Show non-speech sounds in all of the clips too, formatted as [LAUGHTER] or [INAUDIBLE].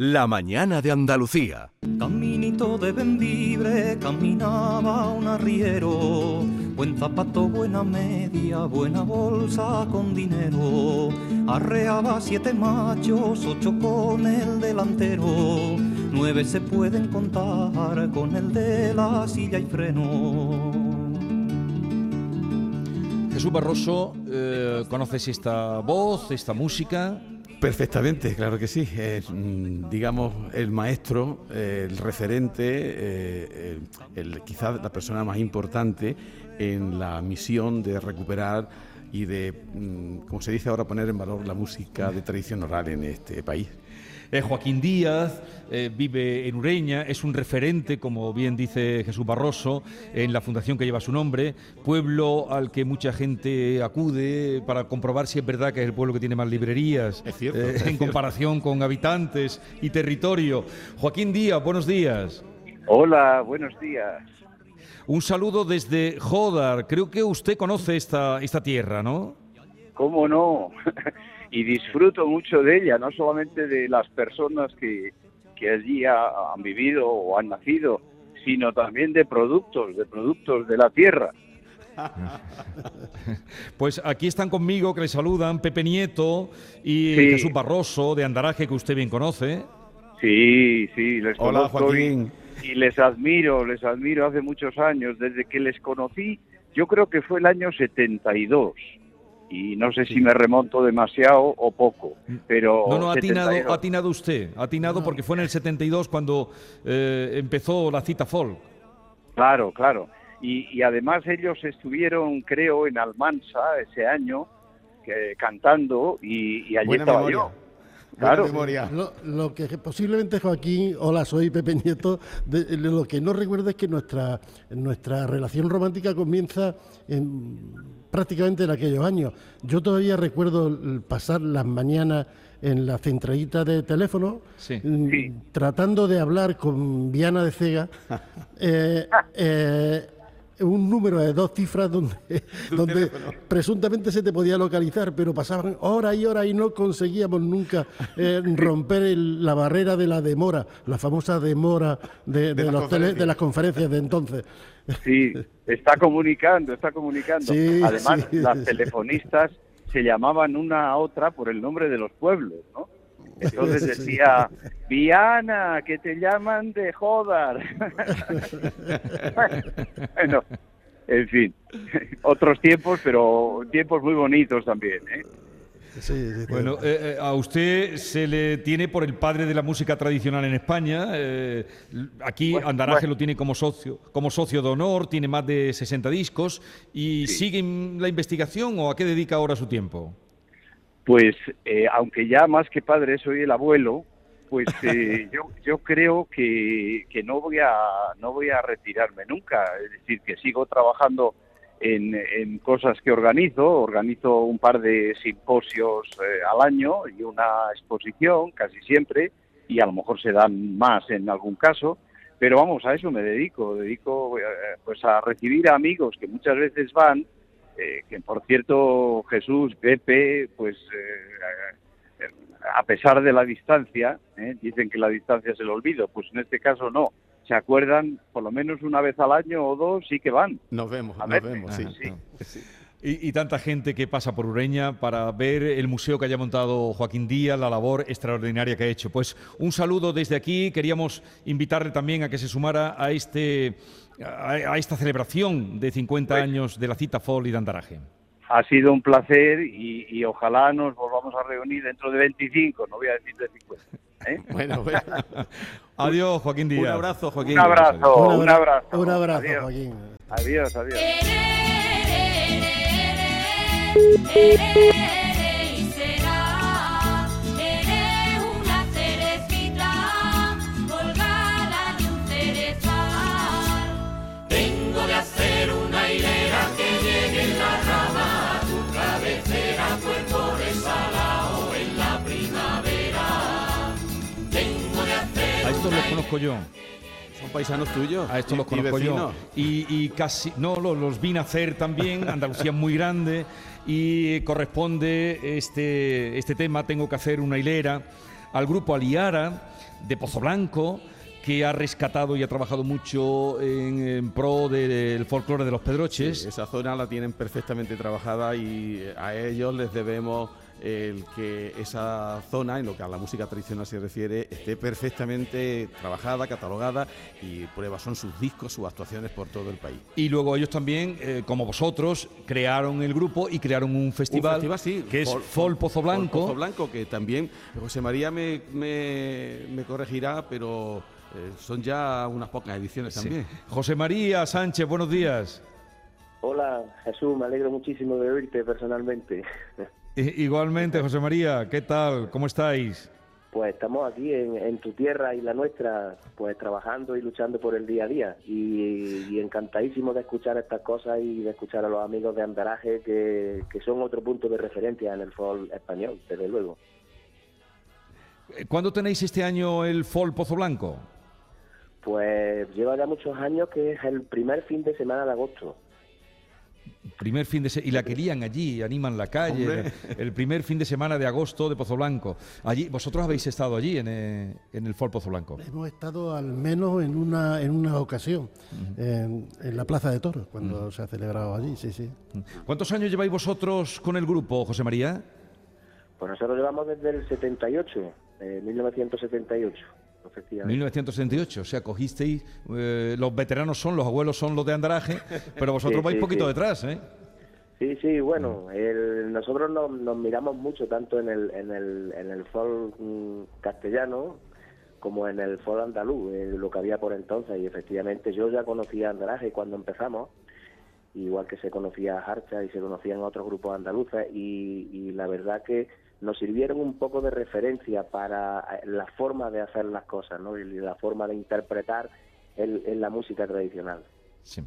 La mañana de Andalucía. Caminito de Bendibre caminaba un arriero. Buen zapato, buena media, buena bolsa con dinero. Arreaba siete machos, ocho con el delantero. Nueve se pueden contar con el de la silla y freno. Jesús Barroso, eh, ¿conoces esta voz, esta música? Perfectamente, claro que sí. Es, mm, digamos, el maestro, eh, el referente, eh, el, quizás la persona más importante en la misión de recuperar y de, mm, como se dice ahora, poner en valor la música de tradición oral en este país. Eh, Joaquín Díaz eh, vive en Ureña, es un referente, como bien dice Jesús Barroso, en la fundación que lleva su nombre, pueblo al que mucha gente acude para comprobar si es verdad que es el pueblo que tiene más librerías eh, en comparación con habitantes y territorio. Joaquín Díaz, buenos días. Hola, buenos días. Un saludo desde Jodar. Creo que usted conoce esta, esta tierra, ¿no? ¿Cómo no? [LAUGHS] y disfruto mucho de ella, no solamente de las personas que, que allí han vivido o han nacido, sino también de productos, de productos de la tierra. [LAUGHS] Pues aquí están conmigo que le saludan Pepe Nieto y Jesús Barroso de Andaraje, que usted bien conoce. Sí, sí, les Hola, Joaquín. Y, y, les admiro, les admiro hace muchos años, desde que les conocí, yo creo que fue el año 72 y no sé si me remonto demasiado o poco, pero... No, no, ha atinado, atinado usted, ha atinado porque fue en el 72 cuando eh, empezó la cita folk. Claro, claro. Y, y, además ellos estuvieron, creo, en Almansa ese año, que, cantando, y, y allí Buena estaba memoria. yo. Claro. memoria. Lo, lo, que posiblemente Joaquín, hola, soy Pepe Nieto, de, lo que no recuerdo es que nuestra, nuestra relación romántica comienza en, prácticamente en aquellos años. Yo todavía recuerdo pasar las mañanas en la centralita de teléfono, sí. Sí. tratando de hablar con Viana de Cega. [LAUGHS] eh, eh, un número de dos cifras donde, [LAUGHS] donde presuntamente se te podía localizar, pero pasaban horas y horas y no conseguíamos nunca eh, [LAUGHS] romper el, la barrera de la demora, la famosa demora de, de, de, los tele, de las conferencias de entonces. Sí, está comunicando, está comunicando. Sí, Además, sí, las sí. telefonistas se llamaban una a otra por el nombre de los pueblos, ¿no? Entonces decía, Viana, que te llaman de Jodar. [LAUGHS] bueno, en fin, otros tiempos, pero tiempos muy bonitos también. ¿eh? Sí, sí, Bueno, eh, eh, a usted se le tiene por el padre de la música tradicional en España. eh, aquí Bueno, Andaraje bueno. lo tiene como socio, como socio de honor, tiene más de 60 discos. ¿Y Sí. sigue la investigación o a qué dedica ahora su tiempo? Pues, eh, aunque ya más que padre soy el abuelo, pues [LAUGHS] eh, yo, yo creo que, que no voy a no voy a retirarme nunca. Es decir, que sigo trabajando en, en cosas que organizo. Organizo un par de simposios eh, al año y una exposición casi siempre, y a lo mejor se dan más en algún caso. Pero vamos, a eso me dedico. Dedico eh, pues a recibir a amigos que muchas veces van eh, que por cierto Jesús, Pepe, pues eh, a pesar de la distancia, ¿eh? dicen que la distancia es el olvido, pues en este caso no, se acuerdan por lo menos una vez al año o dos, sí que van. Nos vemos, A nos ver, vemos, sí. sí. sí. Y, y tanta gente que pasa por Ureña para ver el museo que haya montado Joaquín Díaz, la labor extraordinaria que ha hecho. Pues un saludo desde aquí. Queríamos invitarle también a que se sumara a, este, a, a esta celebración de 50 Pues- años de la cita FOL y de Andaraje. Ha sido un placer y, y ojalá nos volvamos a reunir dentro de 25, no voy a decir de 50. ¿eh? [LAUGHS] Bueno, bueno. [LAUGHS] Adiós, Joaquín Díaz. Un abrazo, Joaquín. Un abrazo, un abrazo. Un abrazo, Adiós. Joaquín. Adiós, adiós. Estos los conozco yo. Son paisanos tuyos. A estos y- los y conozco yo. vecinos. Y, y casi, no, los, los vi nacer también. Andalucía es muy grande y corresponde este, este tema. Tengo que hacer una hilera al grupo Aliara de Pozo Blanco, que ha rescatado y ha trabajado mucho en, en pro del folclore de los Pedroches. Esa zona la tienen perfectamente trabajada y a ellos les debemos el que esa zona, en lo que a la música tradicional se refiere, esté perfectamente trabajada, catalogada y pruebas son sus discos, sus actuaciones por todo el país. Y luego ellos también, eh, como vosotros, crearon el grupo y crearon un festival, Un festival, sí, que es Fol- Pozo Blanco. Fol Pozo Blanco, que también José María me, me- me corregirá, pero eh, son ya unas pocas ediciones Sí. también. José María Sánchez, buenos días. Hola Jesús, me alegro muchísimo de oírte personalmente. [LAUGHS] Igualmente, José María, ¿qué tal? ¿Cómo estáis? Pues estamos aquí en, en tu tierra y la nuestra, pues trabajando y luchando por el día a día. Y, y encantadísimo de escuchar estas cosas y de escuchar a los amigos de Andaraje que, que son otro punto de referencia en el folk español, desde luego. Eh, ¿Cuándo tenéis este año el Fol Pozo Blanco? Pues lleva ya muchos años que es el primer fin de semana de agosto. Primer fin de y la querían allí, animan la calle, el, el primer fin de semana de agosto de Pozo Blanco. Allí, vosotros habéis estado allí en, eh, en el Fol Pozo Blanco. Hemos estado al menos en una, en una ocasión, en, en la Plaza de Toros, cuando se ha celebrado allí, sí, sí. ¿Cuántos años lleváis vosotros con el grupo, José María? Pues nosotros llevamos desde el 78, eh, 1978, efectivamente. 1978, o sea, cogisteis, eh, los veteranos son, los abuelos son los de Andaraje, [LAUGHS] pero vosotros Sí, vais sí, poquito sí. detrás, ¿eh? Sí, sí, bueno, el- nosotros nos, nos miramos mucho tanto en el, en el, en el folk mm, castellano como en el folk andaluz, eh, lo que había por entonces, y efectivamente yo ya conocía Andaraje cuando empezamos, igual que se conocía Harcha y se conocían otros grupos andaluces, y, y la verdad que nos sirvieron un poco de referencia para eh, la forma de hacer las cosas, ¿no? Y la forma de interpretar en la música tradicional. Sí.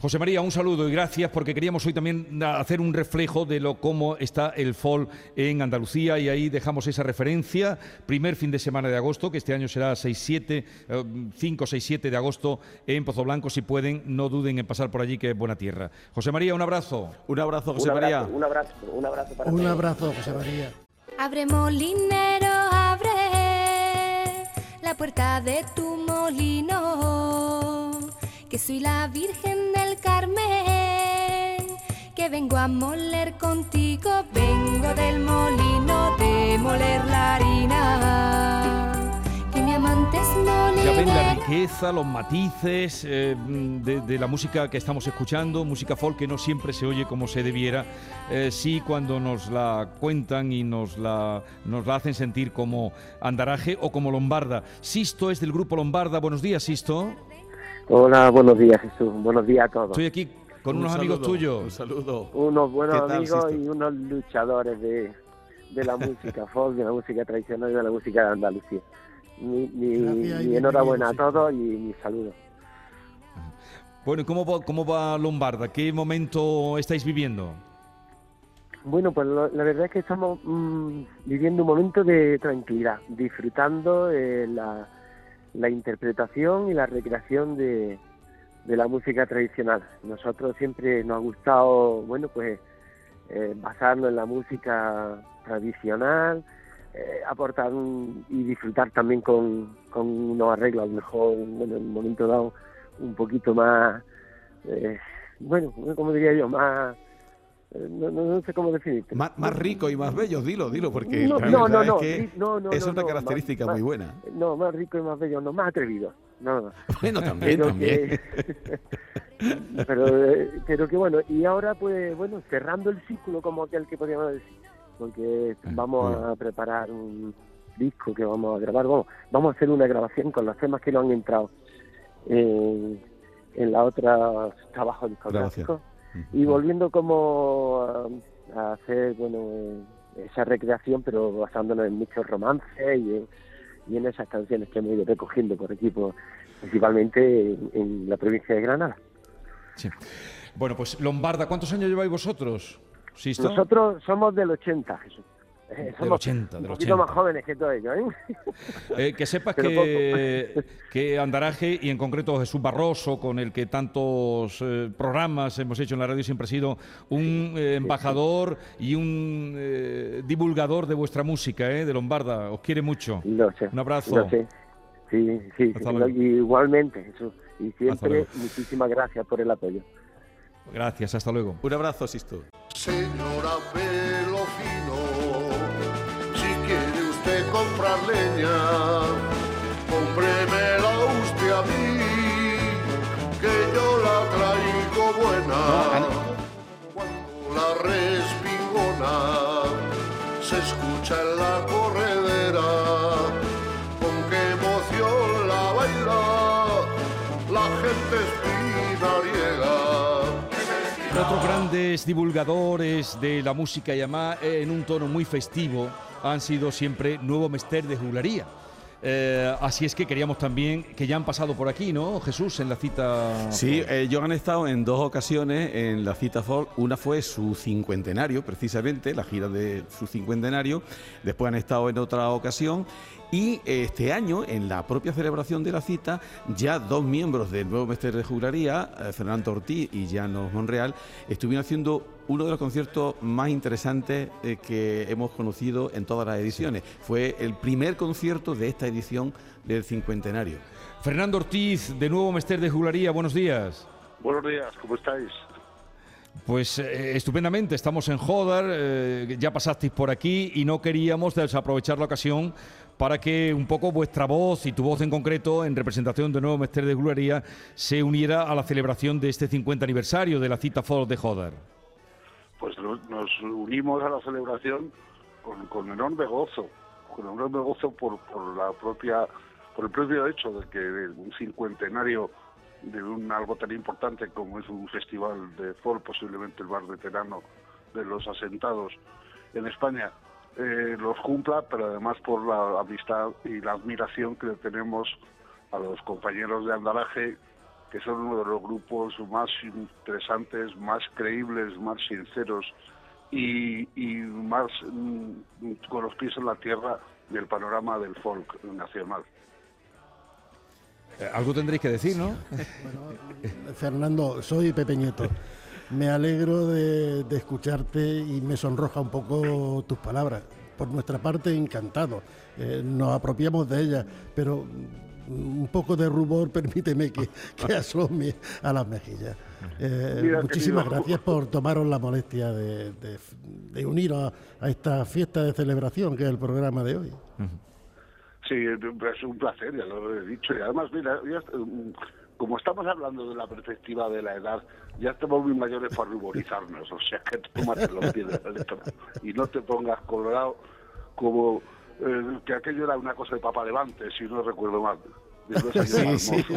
José María, un saludo y gracias porque queríamos hoy también hacer un reflejo de lo cómo está el folk en Andalucía y ahí dejamos esa referencia. Primer fin de semana de agosto, que este año será 6, 7, eh, 5, 6, 7 de agosto en Pozo Blanco. Si pueden, no duden en pasar por allí, que es buena tierra. José María, un abrazo. Un abrazo, José un María. un abrazo, un abrazo para Un todos. abrazo, José María. Abre molinero, abre la puerta de tu molino, que soy la Virgen del Carmen, que vengo a moler contigo, vengo del molino de moler la harina, Ya ven la riqueza, los matices eh, de, de la música que estamos escuchando, música folk que no siempre se oye como se debiera, eh, sí cuando nos la cuentan y nos la, nos la hacen sentir como andaraje o como lombarda. Sisto es del grupo Lombarda. Buenos días, Sisto. Hola, buenos días Jesús, buenos días a todos. Estoy aquí con Un unos amigos saludo, Un tuyos. saludo. Unos buenos ¿Qué tal, amigos Sisto? y unos luchadores de, de la música [LAUGHS] folk, de la música tradicional y de la música de Andalucía. Mi, mi- Gracias mi enhorabuena a todos y mi saludo. Bueno, ¿y cómo va, cómo va Lombarda? ¿Qué momento estáis viviendo? Bueno, pues lo- la verdad es que estamos mm, viviendo un momento de tranquilidad, disfrutando eh, la, la interpretación y la recreación de, de la música tradicional. Nosotros siempre nos ha gustado, bueno, pues eh, basarnos en la música tradicional, eh, aportar un- y disfrutar también con, con unos arreglos, a lo mejor, bueno, en un momento dado, un poquito más, eh, bueno, como diría yo, más, no, no, no sé cómo definirte. Más, más rico y más bello, dilo, dilo, porque No, la no, no, es que no, una característica más- muy buena. No, más rico y más bello, no, más atrevido. No, no. [LAUGHS] Bueno, también, Pero también. que- [LAUGHS] pero, eh, pero que bueno, y ahora pues bueno, cerrando el ciclo como aquel que podríamos decir, porque vamos a preparar un disco que vamos a grabar, vamos, vamos a hacer una grabación con los temas que no han entrado en, en la otra trabajo discográfico y volviendo como a, a hacer bueno esa recreación pero basándonos en muchos romances y en, y en esas canciones que hemos ido recogiendo por aquí por- principalmente en, en la provincia de Granada Sí. Bueno, pues Lombarda, ¿cuántos años lleváis vosotros? Sisto. nosotros somos del 80 Jesús Del somos 80, un del poquito 80. más jóvenes que todos ellos, ¿eh? Eh, que sepas que, que Andaraje y en concreto Jesús Barroso, con el que tantos eh, programas hemos hecho en la radio, siempre ha sido un eh, embajador y un eh, divulgador de vuestra música, eh, de Lombarda. Os quiere mucho. Lo sé. Un abrazo. Lo sé. Sí, sí, Hasta sí, luego. igualmente, Jesús. Y siempre muchísimas gracias por el apoyo. Gracias, hasta luego. Un abrazo, Sisto. Señora Pelo Fino, si quiere usted comprar leña, divulgadores de la música llamada en un tono muy festivo han sido siempre Nuevo Mester de Juglaría. Eh, así es que queríamos también que ya han pasado por aquí, ¿no, Jesús, en la cita? Sí, eh, ellos han estado en dos ocasiones en la cita folk. Una fue su cincuentenario, precisamente, la gira de su cincuentenario. Después han estado en otra ocasión. Y eh, este año, en la propia celebración de la cita, ya dos miembros del nuevo Mestre de Juglaría, eh, Fernando Ortiz y Llanos Monreal, estuvieron haciendo uno de los conciertos más interesantes eh, que hemos conocido en todas las ediciones. Fue el primer concierto de esta edición del cincuentenario. Fernando Ortiz, de nuevo Mester de Juglaría, buenos días. Buenos días, ¿cómo estáis? Pues eh, estupendamente, estamos en Jodar, eh, ya pasasteis por aquí y no queríamos desaprovechar la ocasión para que un poco vuestra voz y tu voz en concreto, en representación de Nuevo Mester de Juglaría, se uniera a la celebración de este 50 aniversario de la cita folk de Jodar. Pues no- nos unimos a la celebración con, con enorme gozo, con enorme gozo por, la propia, por el propio hecho de que un cincuentenario de un algo tan importante como es un festival de folk, posiblemente el más veterano de los asentados en España, eh, los cumpla, pero además por la amistad y la admiración que tenemos a los compañeros de Andaraje, que son uno de los grupos más interesantes, más creíbles, más sinceros y, y más mm, con los pies en la tierra del panorama del folk nacional. Eh, algo tendréis que decir, ¿no? Fernando, soy Pepe Nieto. Me alegro de, de escucharte y me sonroja un poco tus palabras. Por nuestra parte, encantado. Eh, nos apropiamos de ellas, pero un poco de rubor [LAUGHS] permíteme que, que asome a las mejillas. Eh, Mira, muchísimas querido. gracias por tomaros la molestia de, de, de uniros a, a esta fiesta de celebración que es el programa de hoy. Sí, es un placer, ya lo he dicho. Y además, mira, ya, mm, como estamos hablando de la perspectiva de la edad, ya estamos muy mayores para ruborizarnos. O sea, que [LAUGHS] tómate los pies de la letra y no te pongas colorado como eh, que aquello era una cosa de Papa Levante, si no recuerdo mal. [LAUGHS] Sí, sí. [LAUGHS]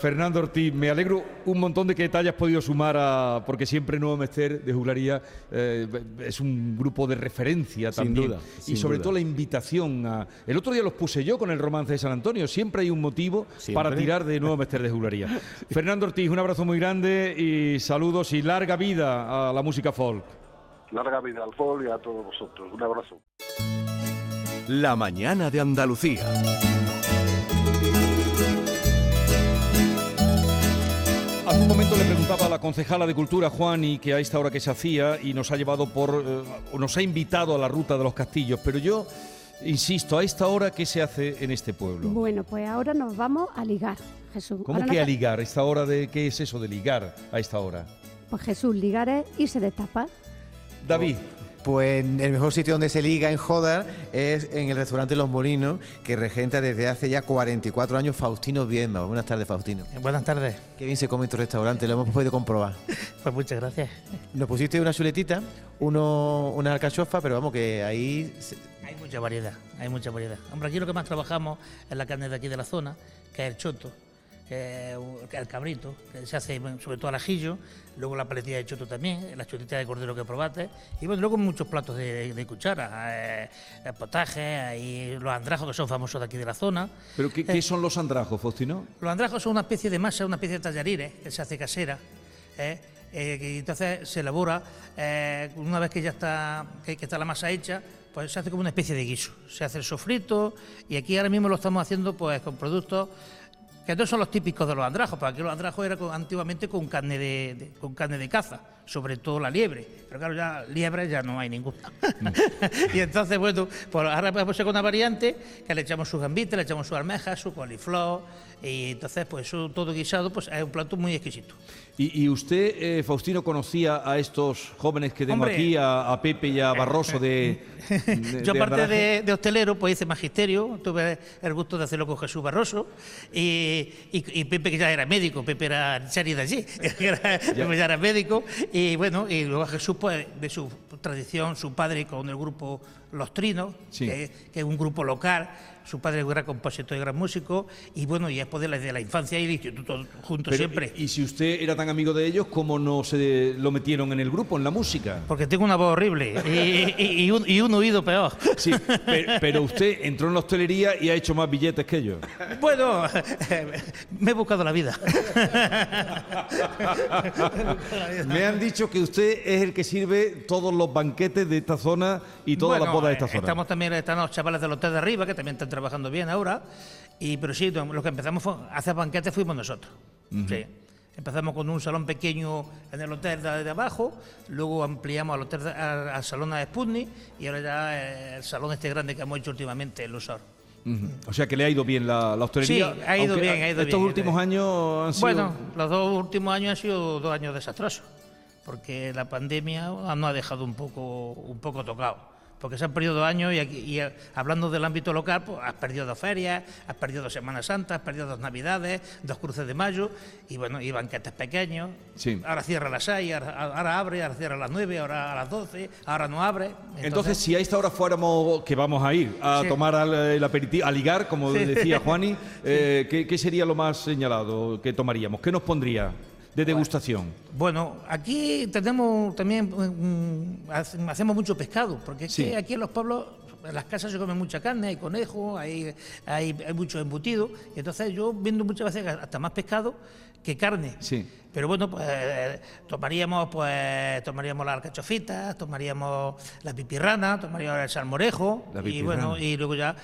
Fernando Ortiz, me alegro un montón de que te hayas podido sumar a. porque siempre Nuevo Mester de Juglaría eh, es un grupo de referencia Sin también. duda, y sin sobre duda. todo la invitación a. El otro día los puse yo con el romance de San Antonio. Siempre hay un motivo Siempre. para tirar de Nuevo Mester de Juglaría. [LAUGHS] Fernando Ortiz, un abrazo muy grande y saludos y larga vida a la música folk. Larga vida al folk y a todos vosotros. Un abrazo. La mañana de Andalucía. Hace un momento le preguntaba a la concejala de Cultura, Juan, y que a esta hora que se hacía, y nos ha llevado por. eh, o nos ha invitado a la ruta de los castillos, pero yo insisto, a esta hora, ¿qué se hace en este pueblo? Bueno, pues ahora nos vamos a ligar, Jesús. ¿Cómo Ahora que nos- a ligar? ¿A esta hora de qué es eso de ligar a esta hora? Pues Jesús, ligar es irse de tapa. David, Pues el mejor sitio donde se liga en Jodar es en el restaurante Los Molinos, que regenta desde hace ya 44 años Faustino Viedma. Buenas tardes, Faustino. Buenas tardes. Qué bien se come en tu restaurante, lo hemos podido comprobar. [LAUGHS] Pues muchas gracias. Nos pusiste una chuletita, uno, una alcachofa, pero vamos que ahí... se- Hay mucha variedad, hay mucha variedad. Hombre, aquí lo que más trabajamos es la carne de aquí de la zona, que es el choto, es el cabrito, que se hace sobre todo al ajillo, luego la paletilla de choto también, la chuleta de cordero que probaste, y bueno, luego muchos platos de, de cuchara, eh, el potaje, hay los andrajos que son famosos de aquí de la zona. ¿pero qué, qué son los andrajos, Faustino? Los andrajos son una especie de masa, una especie de tallarines que se hace casera. ¿eh? Eh, que entonces se elabora, eh, una vez que ya está, que, que está la masa hecha, pues se hace como una especie de guiso. Se hace el sofrito y aquí ahora mismo lo estamos haciendo pues con productos que no son los típicos de los andrajos, porque aquí los andrajos era con- antiguamente con carne de- con carne de caza, sobre todo la liebre. Pero claro, ya liebre ya no hay ninguna. [LAUGHS] y entonces, bueno, pues ahora hemos hecho una variante que le echamos sus gambitas, le echamos su almeja, su coliflor, y entonces, pues eso todo guisado, pues es un plato muy exquisito. ¿Y, y usted, eh, Faustino, conocía a estos jóvenes que tengo Hombre. aquí, a, a Pepe y a Barroso de, de- [LAUGHS] Yo, aparte de, de hostelero, pues hice magisterio, tuve el gusto de hacerlo con Jesús Barroso y, y- y Pepe, que ya era médico, Pepe era chari de allí, [LAUGHS] Pepe ya era médico, y bueno, y luego Jesús, pues de su tradición, su padre con el grupo Los Trinos, Sí. que, que es un grupo local, su padre era compositor y gran músico, y bueno, y después de la, de la infancia y el instituto juntos Pero, siempre. Y, y si usted era tan amigo de ellos, ¿cómo no se lo metieron en el grupo, en la música? Porque tengo una voz horrible y, un, y un oído peor. [LAUGHS] Sí, pe- pero usted entró en la hostelería y ha hecho más billetes que ellos. Bueno, [LAUGHS] me he buscado la vida. [LAUGHS] Me han dicho que usted es el que sirve todos los banquetes de esta zona y todas las Bueno, bodas de esta zona. Estamos también están los chavales del hotel de arriba, que también están trabajando bien ahora. Y, pero sí, lo que empezamos fue, a hacer banquetes fuimos nosotros. Sí. Empezamos con un salón pequeño en el hotel de, de abajo, luego ampliamos al, hotel al, al salón de Sputnik y ahora ya eh, el salón este grande que hemos hecho últimamente, el Lusor. Ujú. O sea que le ha ido bien la, la hostelería. Sí, ha ido bien, ha ido Estos bien. últimos años han sido. Bueno, los dos últimos años han sido dos años desastrosos, porque la pandemia nos ha dejado un poco, un poco tocado. Porque se han perdido dos años y, aquí- y, eh, hablando del ámbito local, pues has perdido dos ferias, has perdido dos Semanas Santas, has perdido dos Navidades, dos cruces de mayo y bueno, y banquetes pequeños. Sí. Ahora cierra a las 6, ahora, ahora abre, ahora cierra a las 9, ahora a las 12, ahora no abre. Entonces, si a esta hora fuéramos, que vamos a ir a Sí. tomar al- el aperitivo, a ligar, como Sí. decía Juani, [LAUGHS] eh, ¿qué, qué sería lo más señalado que tomaríamos? ¿Qué nos pondría de degustación? Bueno, aquí tenemos también, mm, hace- hacemos mucho pescado, porque Sí. aquí en los pueblos, en las casas se come mucha carne, hay conejo, hay, hay, hay mucho embutido, y entonces yo vendo muchas veces hasta más pescado que carne. Sí. Pero bueno, pues eh, tomaríamos, pues tomaríamos las alcachofitas, tomaríamos la pipirrana, tomaríamos el salmorejo y bueno, y luego ya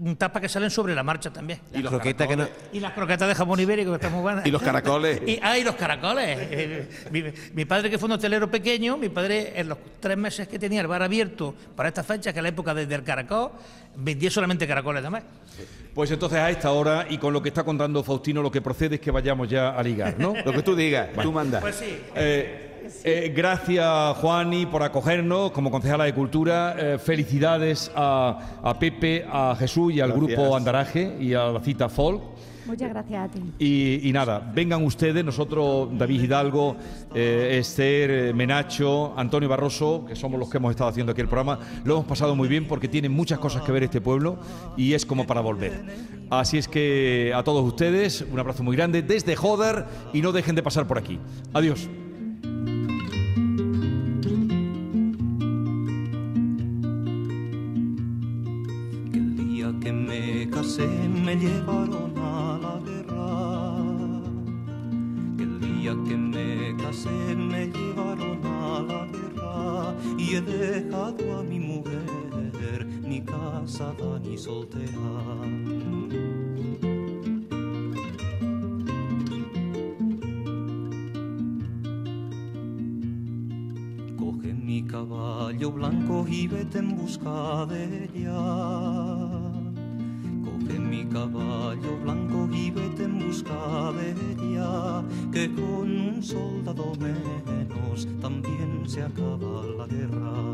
un tapa que salen sobre la marcha también. Y los croquetas que no- Y las croquetas de jamón ibérico que están muy buenas. Y los caracoles. [LAUGHS] Y, ah, y los caracoles. [LAUGHS] Mi, mi padre que fue un hotelero pequeño, mi padre en los tres meses que tenía el bar abierto para esta fecha, que es la época desde el caracol, vendía solamente caracoles también. Pues entonces a esta hora y con lo que está contando Faustino, lo que procede es que vayamos ya a ligar, ¿no? [LAUGHS] Lo que tú digas, Bueno. tú mandas. Pues sí. Eh, eh, gracias, Juani, por acogernos como concejala de Cultura. Eh, felicidades a, a Pepe, a Jesús y al Gracias. grupo Andaraje y a la cita Folk. Muchas gracias a ti. Y, nada, vengan ustedes, nosotros, David Hidalgo, eh, Esther, eh, Menacho, Antonio Barroso, que somos los que hemos estado haciendo aquí el programa, lo hemos pasado muy bien porque tiene muchas cosas que ver este pueblo y es como para volver. Así es que a todos ustedes, un abrazo muy grande desde Joder y no dejen de pasar por aquí. Adiós. Casada ni soltera. Coge mi caballo blanco y vete en busca de ella. Coge mi caballo blanco y vete en busca de ella, que con un soldado menos también se acaba la guerra.